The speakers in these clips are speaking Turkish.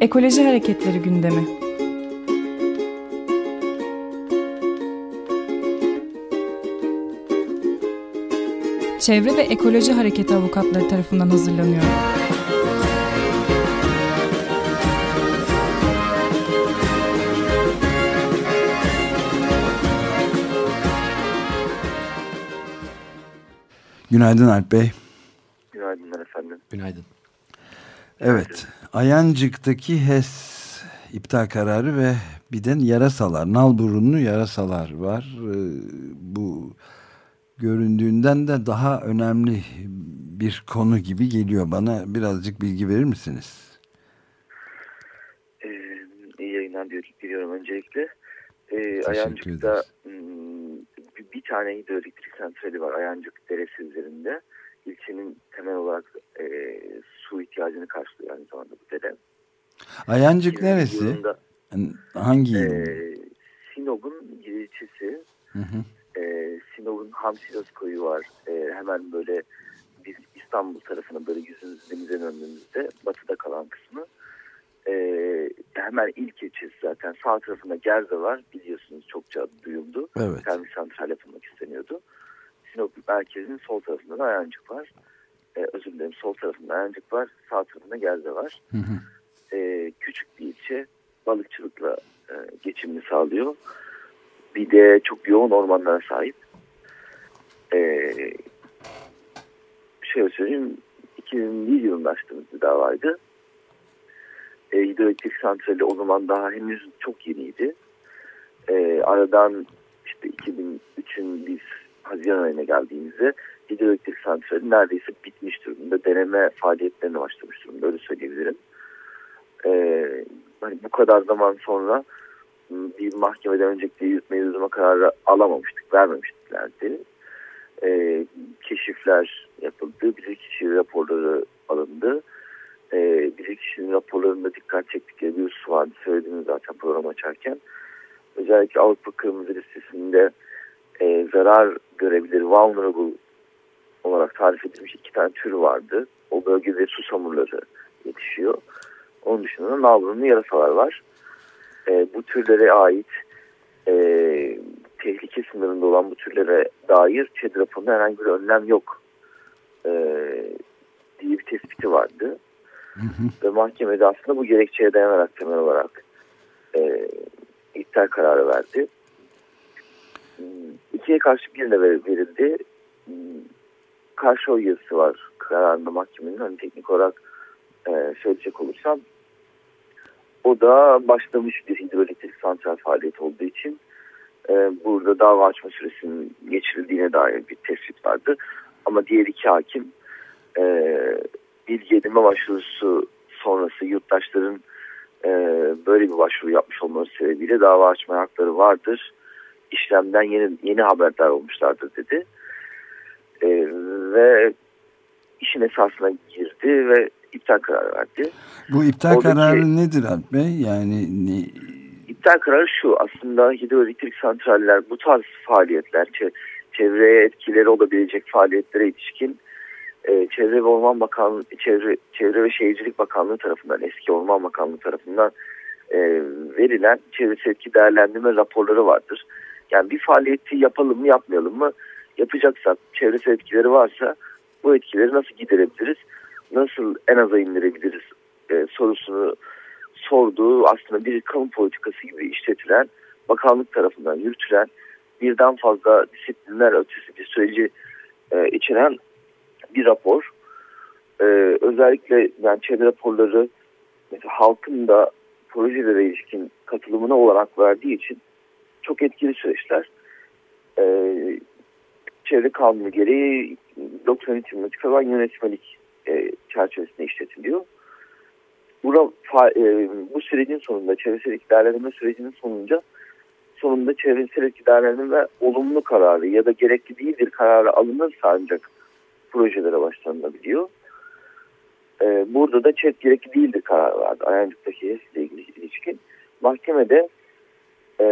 Ekoloji Hareketleri gündemi. Çevre ve Ekoloji Hareketi avukatları tarafından hazırlanıyor. Günaydın Alp Bey. Günaydınlar efendim. Günaydın. Evet, Ayancık'taki HES iptal kararı ve bir de yarasalar, nal burunlu yarasalar var. Ee, bu göründüğünden de daha önemli bir konu gibi geliyor bana. Birazcık bilgi verir misiniz? Ee, iyi yayınlar diliyorum öncelikle. Ee, Ayancık'ta hmm, bir, bir tane hidroelektrik santrali var Ayancık Deresi üzerinde. İlçenin temel olarak e, su ihtiyacını karşılıyor aynı zamanda bu dere. Ayancık neresi? Yılında, Hangi? E, Sinop'un ilçesi. Hı hı. E, Sinop'un Hamsilos koyu var. E, hemen böyle biz İstanbul tarafına böyle yüzümüzü denize döndüğümüzde batıda kalan kısmı. E, hemen ilk ilçesi zaten. Sağ tarafında Gerze var. Biliyorsunuz çokça duyuldu. Evet. Termik santral yapılmak isteniyordu. Sinop merkezinin sol tarafında da Ayancık var. Ee, özür dilerim sol tarafında Ayancık var. Sağ tarafında Gerze var. Hı hı. Ee, küçük bir ilçe. Balıkçılıkla e, geçimini sağlıyor. Bir de çok yoğun ormanlara sahip. Ee, şöyle söyleyeyim. 2001 yılında açtığımız bir davaydı. E, hidroelektrik santrali o zaman daha henüz çok yeniydi. E, aradan işte 2003'ün biz Haziran ayına geldiğimizde hidroelektrik santrali neredeyse bitmiş durumda. Deneme faaliyetlerine başlamış durumda öyle söyleyebilirim. Ee, hani bu kadar zaman sonra bir mahkemeden öncelikle yürütme yürütme kararı alamamıştık, vermemiştiklerdi. Ee, keşifler yapıldı, bilirkişi raporları alındı. Ee, bilirkişinin raporlarında dikkat çektikleri bir husus vardı, söyledim zaten program açarken. Özellikle Avrupa Kırmızı Listesi'nde e, zarar görebilir, vulnerable olarak tarif edilmiş iki tane tür vardı. O bölgede susamurları yetişiyor. Onun dışında nalburunlu yarasalar var. E, bu türlere ait e, tehlike sınırında olan bu türlere dair ÇED raporunda herhangi bir önlem yok e, diye bir tespiti vardı. Hı hı. Ve mahkemede aslında bu gerekçeye dayanarak temel olarak e, iptal kararı verdi. İkiye karşı birine verildi. Karşı oy yazısı var kararında mahkemenin. Hani teknik olarak e, söyleyecek olursam o da başlamış bir hidroelektrik santral faaliyeti olduğu için e, burada dava açma süresinin geçirildiğine dair bir tespit vardı. Ama diğer iki hakim e, bilgi edinme başvurusu sonrası yurttaşların e, böyle bir başvuru yapmış olması sebebiyle dava açma hakları vardır işlemden yeni yeni haberdar olmuşlardır dedi. Ve işin esasına girdi ve iptal kararı verdi. Bu iptal Oradaki, kararı nedir Alp Bey? Yani ne... İptal kararı şu aslında hidroelektrik santraller bu tarz faaliyetler çevreye etkileri olabilecek faaliyetlere ilişkin e, Çevre ve Orman Bakanlığı, Çevre, Çevre ve Şehircilik Bakanlığı tarafından, eski Orman Bakanlığı tarafından e, verilen çevresel etki değerlendirme raporları vardır. Yani bir faaliyeti yapalım mı yapmayalım mı yapacaksak çevresel etkileri varsa bu etkileri nasıl giderebiliriz? Nasıl en aza indirebiliriz e, sorusunu sorduğu aslında bir kamu politikası gibi işletilen bakanlık tarafından yürütülen birden fazla disiplinler ötesi bir süreci e, içeren bir rapor. E, özellikle yani çevre raporları mesela halkın da projelere ilişkin katılımına olarak verdiği için çok etkili süreçler. E, çevre kanunu gereği 93 yılında çıkarılan yönetmelik e, çerçevesinde işletiliyor. Bura, fa, e, bu sürecin sonunda, çevresel değerlendirme sürecinin sonunda sonunda çevresel değerlendirme olumlu kararı ya da gerekli değildir kararı alınırsa ancak projelere başlanılabiliyor. Ee, burada da ÇED gerekli değildir kararı vardı. Ayancık'taki ile ilgili ilişkin. Mahkemede e,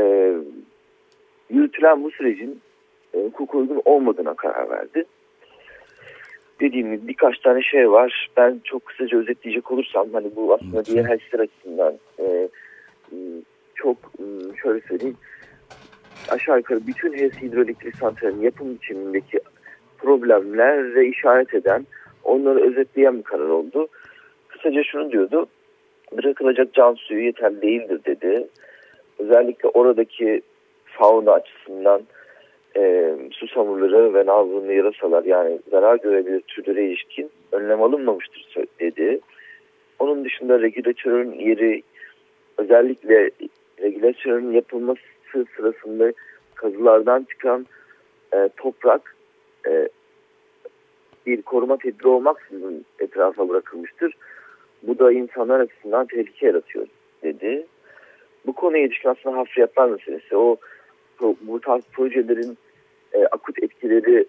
yürütülen bu sürecin e, uygun olmadığına karar verdi. dediğim gibi birkaç tane şey var. Ben çok kısaca özetleyecek olursam hani bu aslında diğer HES'ler açısından e, çok şöyle söyleyeyim aşağı yukarı bütün HES hidroelektrik santralinin yapım biçimindeki problemlerle işaret eden onları özetleyen bir karar oldu. Kısaca şunu diyordu bırakılacak can suyu yeterli değildir dedi. Özellikle oradaki fauna açısından e, susamurları ve nalburunlu yarasalar yani zarar görebilir türlere ilişkin önlem alınmamıştır dedi. Onun dışında regülatörün yeri özellikle regülatörün yapılması sırasında kazılardan çıkan e, toprak e, bir koruma tedbiri olmaksızın etrafa bırakılmıştır. Bu da insanlar açısından tehlike yaratıyor dedi. Bu konuya ilişkin aslında hafriyatlar meselesi. O bu tarz projelerin e, akut etkileri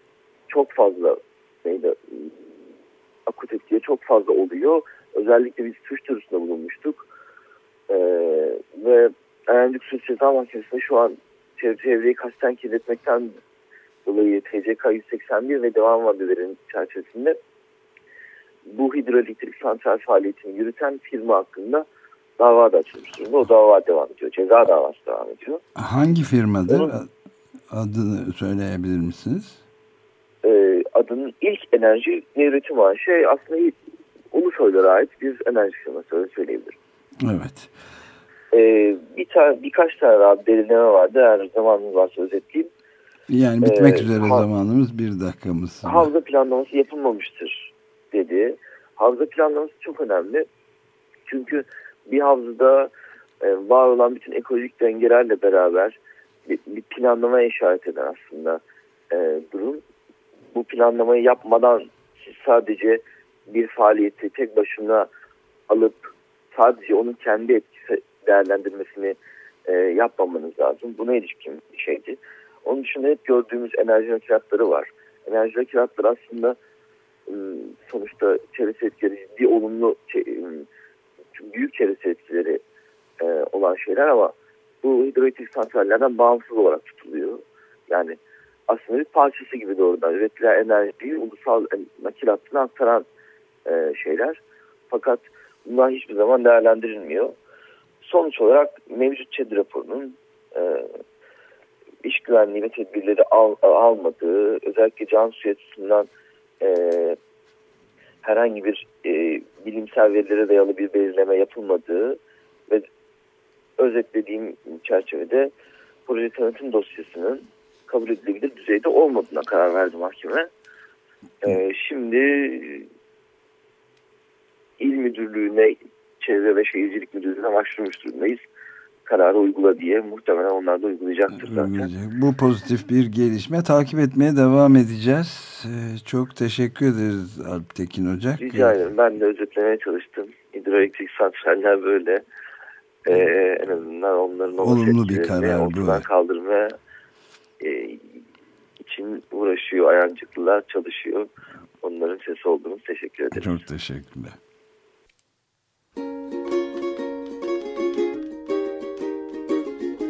çok fazla neydi, akut etkiye çok fazla oluyor. Özellikle biz suç duyurusunda bulunmuştuk. E, ve Erencik Suç Ceza Mahkemesi'nde şu an çevreyi kasten kirletmekten dolayı TCK 181 ve devam maddelerinin çerçevesinde bu hidroelektrik santral faaliyetini yürüten firma hakkında dava da açılmış durumda. O dava devam ediyor. Ceza davası devam ediyor. Hangi firmadır? Onun, Adını söyleyebilir misiniz? E, adının ilk enerji ne üretim şey aslında Ulusoylara ait bir enerji firması öyle söyleyebilirim. Evet. E, bir tane, birkaç tane daha derinleme vardı. Eğer zamanımız varsa özetleyeyim. Yani bitmek ee, üzere zamanımız bir dakikamız. Havza planlaması yapılmamıştır dedi. Havza planlaması çok önemli. Çünkü bir havzada e, var olan bütün ekolojik dengelerle beraber bir, bir planlamaya işaret eden aslında e, durum. Bu planlamayı yapmadan sadece bir faaliyeti tek başına alıp sadece onun kendi etkisi değerlendirmesini e, yapmamanız lazım. Buna ilişkin bir şeydi. Onun dışında hep gördüğümüz enerji nasihatları var. Enerji nasihatları aslında ıı, sonuçta çevresi etkileri ciddi olumlu ıı, büyük çevresi etkileri e, olan şeyler ama bu hidroelektrik santrallerden bağımsız olarak tutuluyor. Yani aslında bir parçası gibi doğrudan üretilen enerjiyi ulusal nakil hattına aktaran e, şeyler. Fakat bunlar hiçbir zaman değerlendirilmiyor. Sonuç olarak mevcut ÇED raporunun e, iş güvenliği ve tedbirleri al, almadığı, özellikle can suyu açısından e, herhangi bir e, bilimsel verilere dayalı bir belirleme yapılmadığı ve özetlediğim çerçevede proje tanıtım dosyasının kabul edilebilir düzeyde olmadığına karar verdi mahkeme. Ee, şimdi il müdürlüğüne, çevre ve şehircilik müdürlüğüne başvurmuş durumdayız. Kararı uygula diye muhtemelen onlar da uygulayacaktır zaten. Bu pozitif bir gelişme. Takip etmeye devam edeceğiz. Ee, çok teşekkür ederiz Alp Tekin Ocak. Rica ederim. Ben de özetlemeye çalıştım. Hidroelektrik santraller böyle e, en azından onların olumlu bir karar ortadan kaldırmaya e, için uğraşıyor. Ayancıklılar çalışıyor. Onların sesi olduğunu teşekkür ederim. Çok teşekkürler.